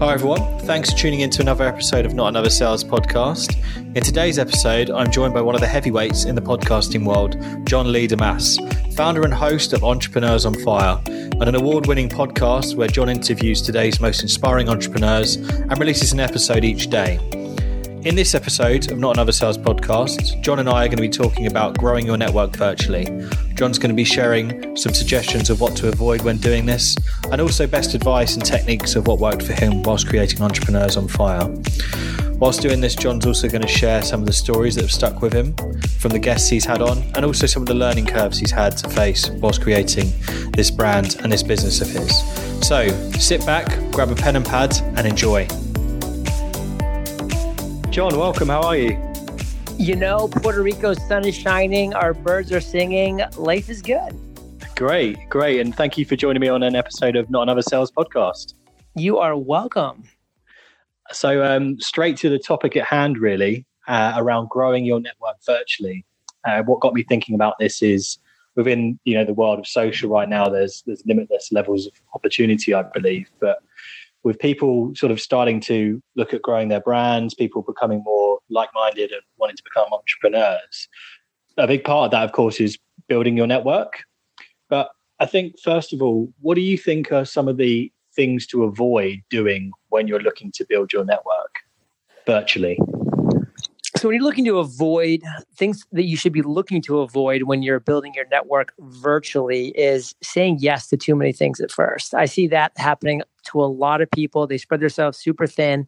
Hi, everyone. Thanks for tuning in to another episode of Not Another Sales podcast. In today's episode, I'm joined by one of the heavyweights in the podcasting world, John Lee Dumas, founder and host of Entrepreneurs on Fire, and an award winning podcast where John interviews today's most inspiring entrepreneurs and releases an episode each day. In this episode of Not Another Sales podcast, John and I are going to be talking about growing your network virtually. John's going to be sharing some suggestions of what to avoid when doing this, and also best advice and techniques of what worked for him whilst creating Entrepreneurs on Fire. Whilst doing this, John's also going to share some of the stories that have stuck with him from the guests he's had on, and also some of the learning curves he's had to face whilst creating this brand and this business of his. So sit back, grab a pen and pad, and enjoy. John, welcome. How are you? You know, Puerto Rico's sun is shining, our birds are singing, life is good. Great, great. And thank you for joining me on an episode of Not Another Sales podcast. You are welcome. So, um, straight to the topic at hand, really, uh, around growing your network virtually. Uh, what got me thinking about this is within you know the world of social right now. There's there's limitless levels of opportunity, I believe, but with people sort of starting to look at growing their brands, people becoming more like-minded and wanting to become entrepreneurs. A big part of that, of course, is building your network. But I think, first of all, what do you think are some of the things to avoid doing when you're looking to build your network virtually? So, when you're looking to avoid things that you should be looking to avoid when you're building your network virtually, is saying yes to too many things at first. I see that happening to a lot of people. They spread themselves super thin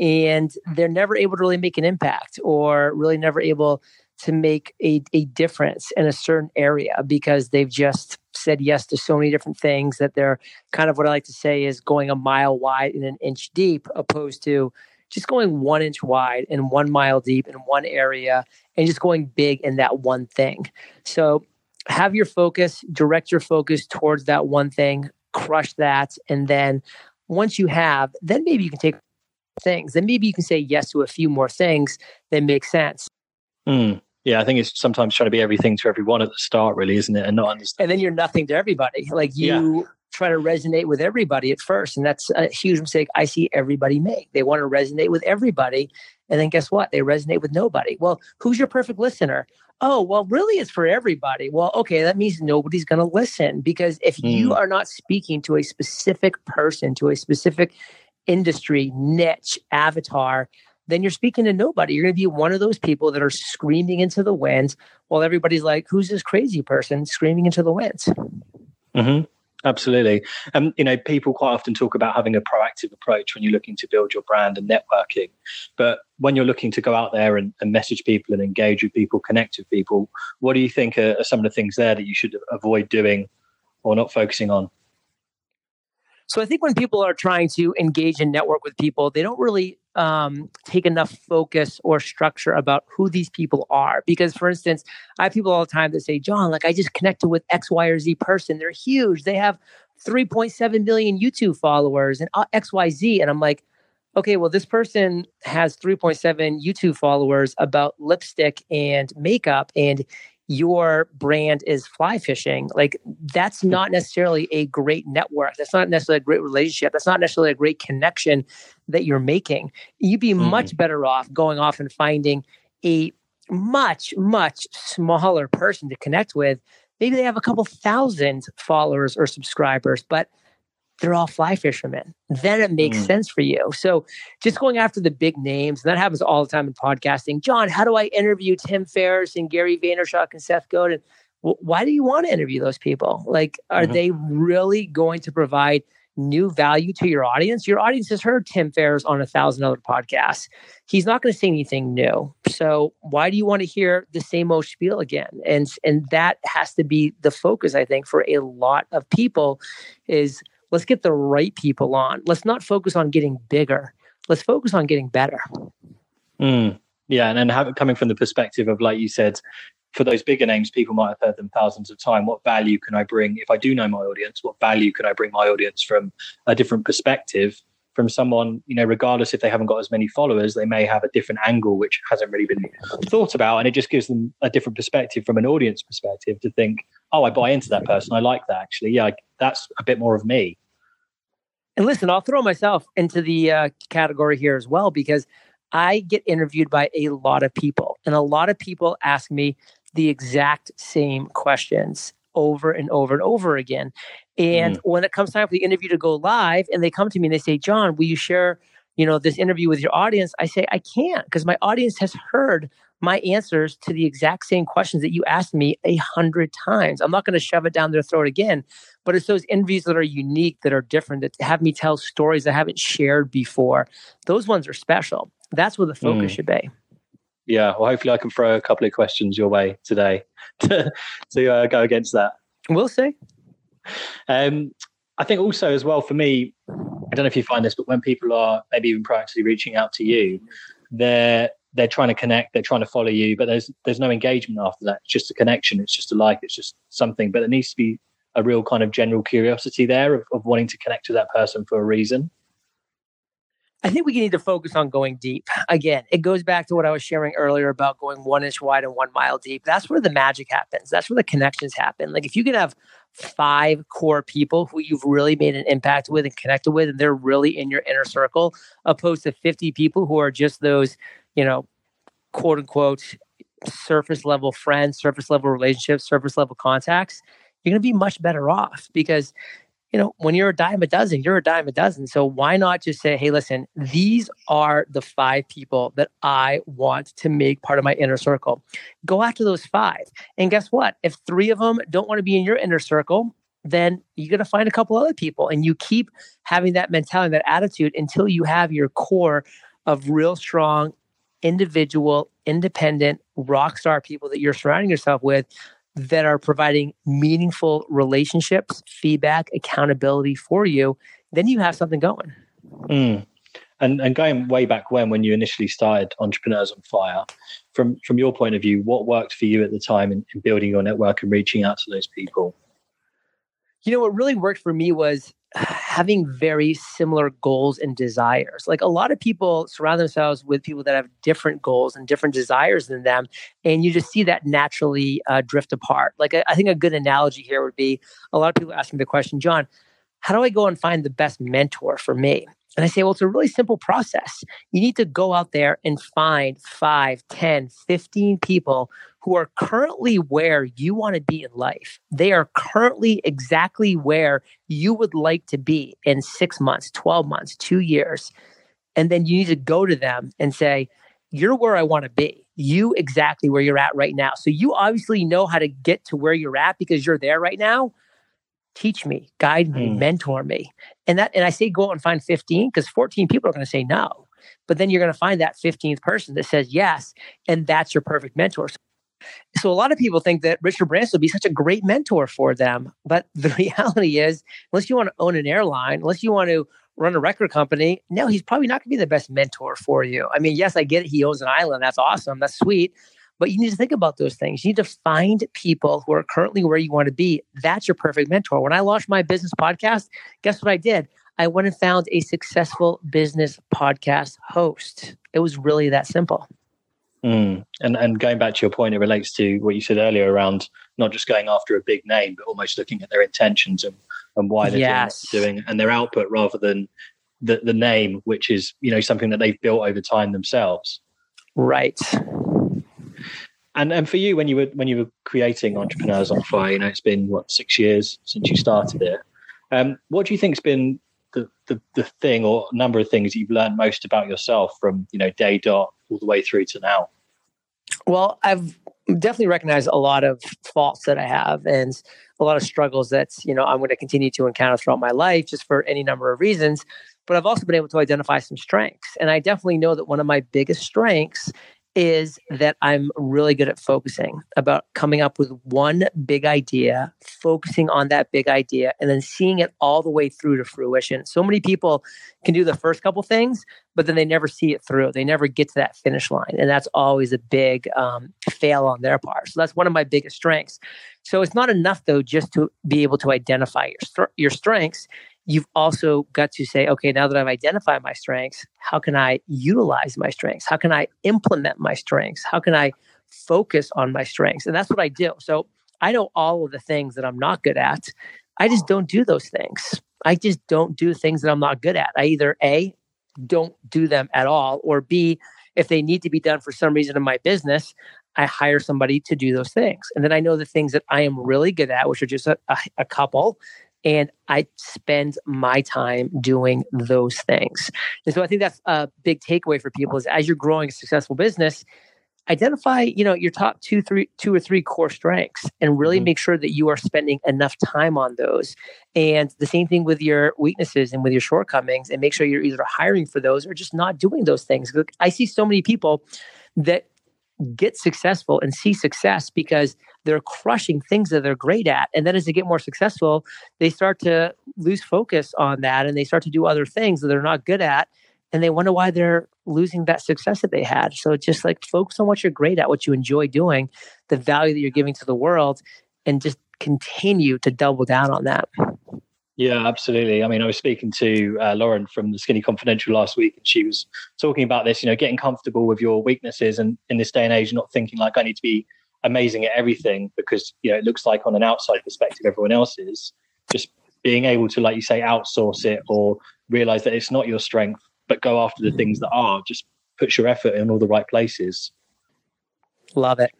and they're never able to really make an impact or really never able to make a, a difference in a certain area because they've just said yes to so many different things that they're kind of what I like to say is going a mile wide and an inch deep, opposed to just going one inch wide and one mile deep in one area and just going big in that one thing. So have your focus, direct your focus towards that one thing, crush that. And then once you have, then maybe you can take things. Then maybe you can say yes to a few more things that make sense. Mm. Yeah, I think it's sometimes trying to be everything to everyone at the start, really, isn't it? And not understand. And then you're nothing to everybody. Like you yeah try to resonate with everybody at first. And that's a huge mistake I see everybody make. They want to resonate with everybody. And then guess what? They resonate with nobody. Well, who's your perfect listener? Oh, well, really, it's for everybody. Well, okay, that means nobody's going to listen because if mm. you are not speaking to a specific person, to a specific industry, niche, avatar, then you're speaking to nobody. You're going to be one of those people that are screaming into the winds while everybody's like, who's this crazy person screaming into the winds? Mm-hmm. Absolutely. And, um, you know, people quite often talk about having a proactive approach when you're looking to build your brand and networking. But when you're looking to go out there and, and message people and engage with people, connect with people, what do you think are, are some of the things there that you should avoid doing or not focusing on? So I think when people are trying to engage and network with people, they don't really um, take enough focus or structure about who these people are. Because, for instance, I have people all the time that say, John, like I just connected with X, Y, or Z person. They're huge. They have 3.7 million YouTube followers and uh, X, Y, Z. And I'm like, okay, well, this person has 3.7 YouTube followers about lipstick and makeup. And your brand is fly fishing, like that's not necessarily a great network. That's not necessarily a great relationship. That's not necessarily a great connection that you're making. You'd be mm-hmm. much better off going off and finding a much, much smaller person to connect with. Maybe they have a couple thousand followers or subscribers, but they're all fly fishermen. Then it makes mm. sense for you. So just going after the big names, and that happens all the time in podcasting. John, how do I interview Tim Ferriss and Gary Vaynerchuk and Seth Godin? Well, why do you want to interview those people? Like, are mm-hmm. they really going to provide new value to your audience? Your audience has heard Tim Ferriss on a thousand other podcasts. He's not going to say anything new. So why do you want to hear the same old spiel again? And and that has to be the focus, I think, for a lot of people is – let's get the right people on. Let's not focus on getting bigger. Let's focus on getting better. Mm, yeah, and have coming from the perspective of, like you said, for those bigger names, people might have heard them thousands of times. What value can I bring if I do know my audience? What value can I bring my audience from a different perspective? From someone, you know, regardless if they haven't got as many followers, they may have a different angle which hasn't really been thought about, and it just gives them a different perspective from an audience perspective to think, "Oh, I buy into that person. I like that. Actually, yeah, that's a bit more of me." And listen, I'll throw myself into the uh, category here as well because I get interviewed by a lot of people, and a lot of people ask me the exact same questions over and over and over again. And mm. when it comes time for the interview to go live, and they come to me and they say, John, will you share, you know, this interview with your audience? I say, I can't because my audience has heard my answers to the exact same questions that you asked me a hundred times. I'm not going to shove it down their throat again, but it's those interviews that are unique, that are different, that have me tell stories I haven't shared before. Those ones are special. That's where the focus mm. should be. Yeah, well, hopefully I can throw a couple of questions your way today to, to uh, go against that. We'll see. Um, I think also as well for me, I don't know if you find this, but when people are maybe even proactively reaching out to you, they're they're trying to connect, they're trying to follow you, but there's there's no engagement after that. It's just a connection, it's just a like, it's just something. But there needs to be a real kind of general curiosity there of, of wanting to connect to that person for a reason. I think we need to focus on going deep. Again, it goes back to what I was sharing earlier about going one inch wide and one mile deep. That's where the magic happens. That's where the connections happen. Like if you can have five core people who you've really made an impact with and connected with, and they're really in your inner circle, opposed to 50 people who are just those, you know, quote unquote, surface level friends, surface level relationships, surface level contacts, you're going to be much better off because you know, when you're a dime a dozen, you're a dime a dozen. So why not just say, hey, listen, these are the five people that I want to make part of my inner circle. Go after those five. And guess what? If three of them don't want to be in your inner circle, then you're going to find a couple other people. And you keep having that mentality, that attitude until you have your core of real strong, individual, independent, rock star people that you're surrounding yourself with that are providing meaningful relationships, feedback, accountability for you, then you have something going. Mm. And, and going way back when, when you initially started Entrepreneurs on Fire, from from your point of view, what worked for you at the time in, in building your network and reaching out to those people? You know, what really worked for me was having very similar goals and desires. Like a lot of people surround themselves with people that have different goals and different desires than them. And you just see that naturally uh, drift apart. Like I, I think a good analogy here would be a lot of people ask me the question, John, how do I go and find the best mentor for me? And I say, well, it's a really simple process. You need to go out there and find 5, 10, 15 people who are currently where you want to be in life. They are currently exactly where you would like to be in six months, 12 months, two years. And then you need to go to them and say, You're where I want to be. You exactly where you're at right now. So you obviously know how to get to where you're at because you're there right now. Teach me, guide me, mm. mentor me. And that, and I say go out and find 15 because 14 people are going to say no. But then you're going to find that 15th person that says yes. And that's your perfect mentor. So a lot of people think that Richard Branson would be such a great mentor for them. But the reality is, unless you want to own an airline, unless you want to run a record company, no, he's probably not going to be the best mentor for you. I mean, yes, I get it. He owns an island. That's awesome. That's sweet. But you need to think about those things. You need to find people who are currently where you want to be. That's your perfect mentor. When I launched my business podcast, guess what I did? I went and found a successful business podcast host. It was really that simple. Mm. And and going back to your point, it relates to what you said earlier around not just going after a big name, but almost looking at their intentions and, and why they're yes. doing, doing and their output rather than the, the name, which is you know something that they've built over time themselves. Right. And and for you, when you were when you were creating Entrepreneurs on Fire, you know it's been what six years since you started it. Um, what do you think's been the, the the thing or number of things you've learned most about yourself from you know day dot all the way through to now? Well, I've definitely recognized a lot of faults that I have and a lot of struggles that, you know, I'm going to continue to encounter throughout my life just for any number of reasons. But I've also been able to identify some strengths. And I definitely know that one of my biggest strengths is that I'm really good at focusing about coming up with one big idea, focusing on that big idea, and then seeing it all the way through to fruition. So many people can do the first couple things, but then they never see it through. They never get to that finish line. And that's always a big um, fail on their part. So that's one of my biggest strengths. So it's not enough, though, just to be able to identify your, your strengths you've also got to say, okay, now that I've identified my strengths, how can I utilize my strengths? How can I implement my strengths? How can I focus on my strengths? And that's what I do. So I know all of the things that I'm not good at. I just don't do those things. I just don't do things that I'm not good at. I either A, don't do them at all, or B, if they need to be done for some reason in my business, I hire somebody to do those things. And then I know the things that I am really good at, which are just a, a, a couple, and I spend my time doing those things. And so I think that's a big takeaway for people is as you're growing a successful business, identify you know your top two three two or three core strengths and really mm-hmm. make sure that you are spending enough time on those and the same thing with your weaknesses and with your shortcomings and make sure you're either hiring for those or just not doing those things i see so many people that get successful and see success because they're crushing things that they're great at. And then as they get more successful, they start to lose focus on that and they start to do other things that they're not good at. And they wonder why they're losing that success that they had. So just like focus on what you're great at, what you enjoy doing, the value that you're giving to the world, and just continue to double down on that. Yeah, absolutely. I mean, I was speaking to uh, Lauren from the Skinny Confidential last week, and she was talking about this. You know, getting comfortable with your weaknesses, and in this day and age, not thinking like I need to be amazing at everything because you know it looks like on an outside perspective everyone else is. Just being able to, like you say, outsource it or realize that it's not your strength, but go after the things that are. Just puts your effort in all the right places. Love it.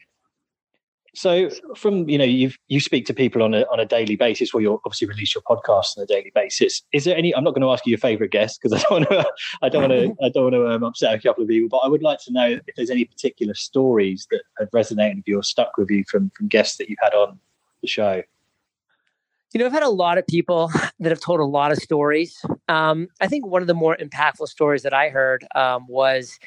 So, from you know, you you speak to people on a on a daily basis, or you obviously release your podcast on a daily basis. Is there any? I'm not going to ask you your favorite guest because I don't want to. I don't want to. I don't want to um, upset a couple of people. But I would like to know if there's any particular stories that have resonated with you or stuck with you from from guests that you've had on the show. You know, I've had a lot of people that have told a lot of stories. Um, I think one of the more impactful stories that I heard um, was,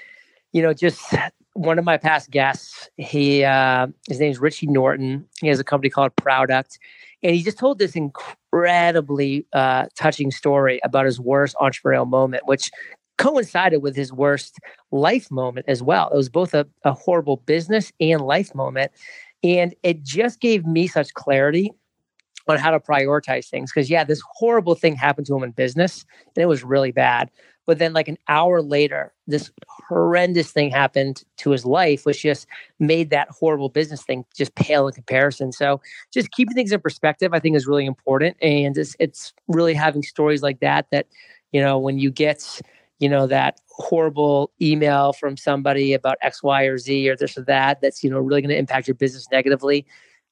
you know, just one of my past guests, he uh, his name is Richie Norton. He has a company called Prouduct, and he just told this incredibly uh, touching story about his worst entrepreneurial moment, which coincided with his worst life moment as well. It was both a, a horrible business and life moment, and it just gave me such clarity on how to prioritize things. Because yeah, this horrible thing happened to him in business, and it was really bad. But then, like an hour later, this horrendous thing happened to his life, which just made that horrible business thing just pale in comparison. So, just keeping things in perspective, I think, is really important. And it's, it's really having stories like that that, you know, when you get, you know, that horrible email from somebody about X, Y, or Z, or this or that, that's, you know, really going to impact your business negatively.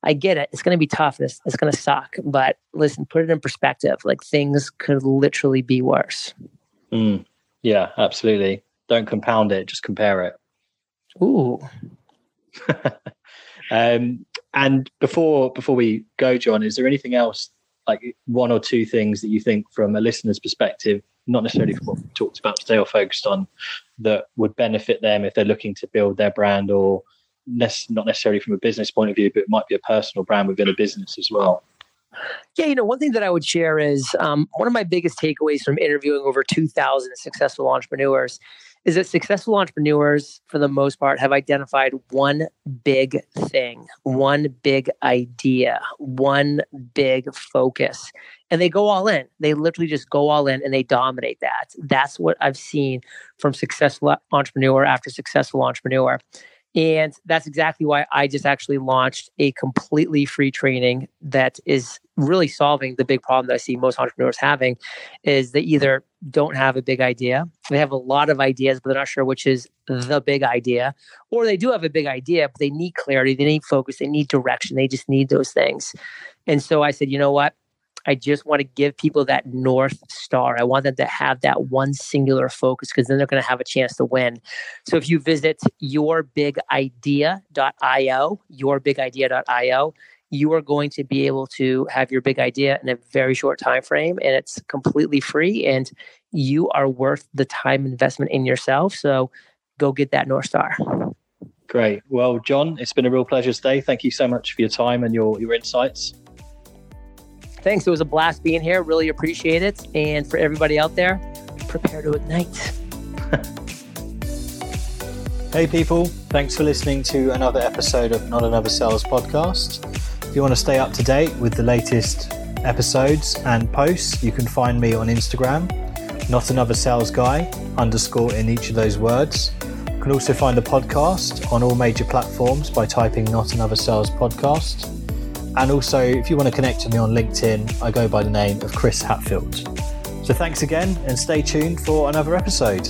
I get it. It's going to be tough. It's, it's going to suck. But listen, put it in perspective. Like things could literally be worse. Mm, yeah, absolutely. Don't compound it, just compare it. Ooh. um, and before before we go, John, is there anything else, like one or two things that you think, from a listener's perspective, not necessarily from what we talked about today or focused on, that would benefit them if they're looking to build their brand, or not necessarily from a business point of view, but it might be a personal brand within a business as well? Yeah, you know, one thing that I would share is um, one of my biggest takeaways from interviewing over 2,000 successful entrepreneurs is that successful entrepreneurs, for the most part, have identified one big thing, one big idea, one big focus, and they go all in. They literally just go all in and they dominate that. That's what I've seen from successful entrepreneur after successful entrepreneur. And that's exactly why I just actually launched a completely free training that is really solving the big problem that I see most entrepreneurs having is they either don't have a big idea, they have a lot of ideas, but they're not sure which is the big idea, or they do have a big idea, but they need clarity, they need focus, they need direction, they just need those things. And so I said, you know what? I just want to give people that North Star. I want them to have that one singular focus because then they're going to have a chance to win. So if you visit yourbigidea.io, yourbigidea.io, you are going to be able to have your big idea in a very short time frame and it's completely free and you are worth the time investment in yourself. So go get that North Star. Great. Well, John, it's been a real pleasure today. Thank you so much for your time and your, your insights thanks. It was a blast being here. Really appreciate it. And for everybody out there, prepare to ignite. hey, people. Thanks for listening to another episode of Not Another Sales podcast. If you want to stay up to date with the latest episodes and posts, you can find me on Instagram, Not Another Sales Guy, underscore in each of those words. You can also find the podcast on all major platforms by typing Not Another Sales Podcast. And also, if you want to connect with me on LinkedIn, I go by the name of Chris Hatfield. So thanks again and stay tuned for another episode.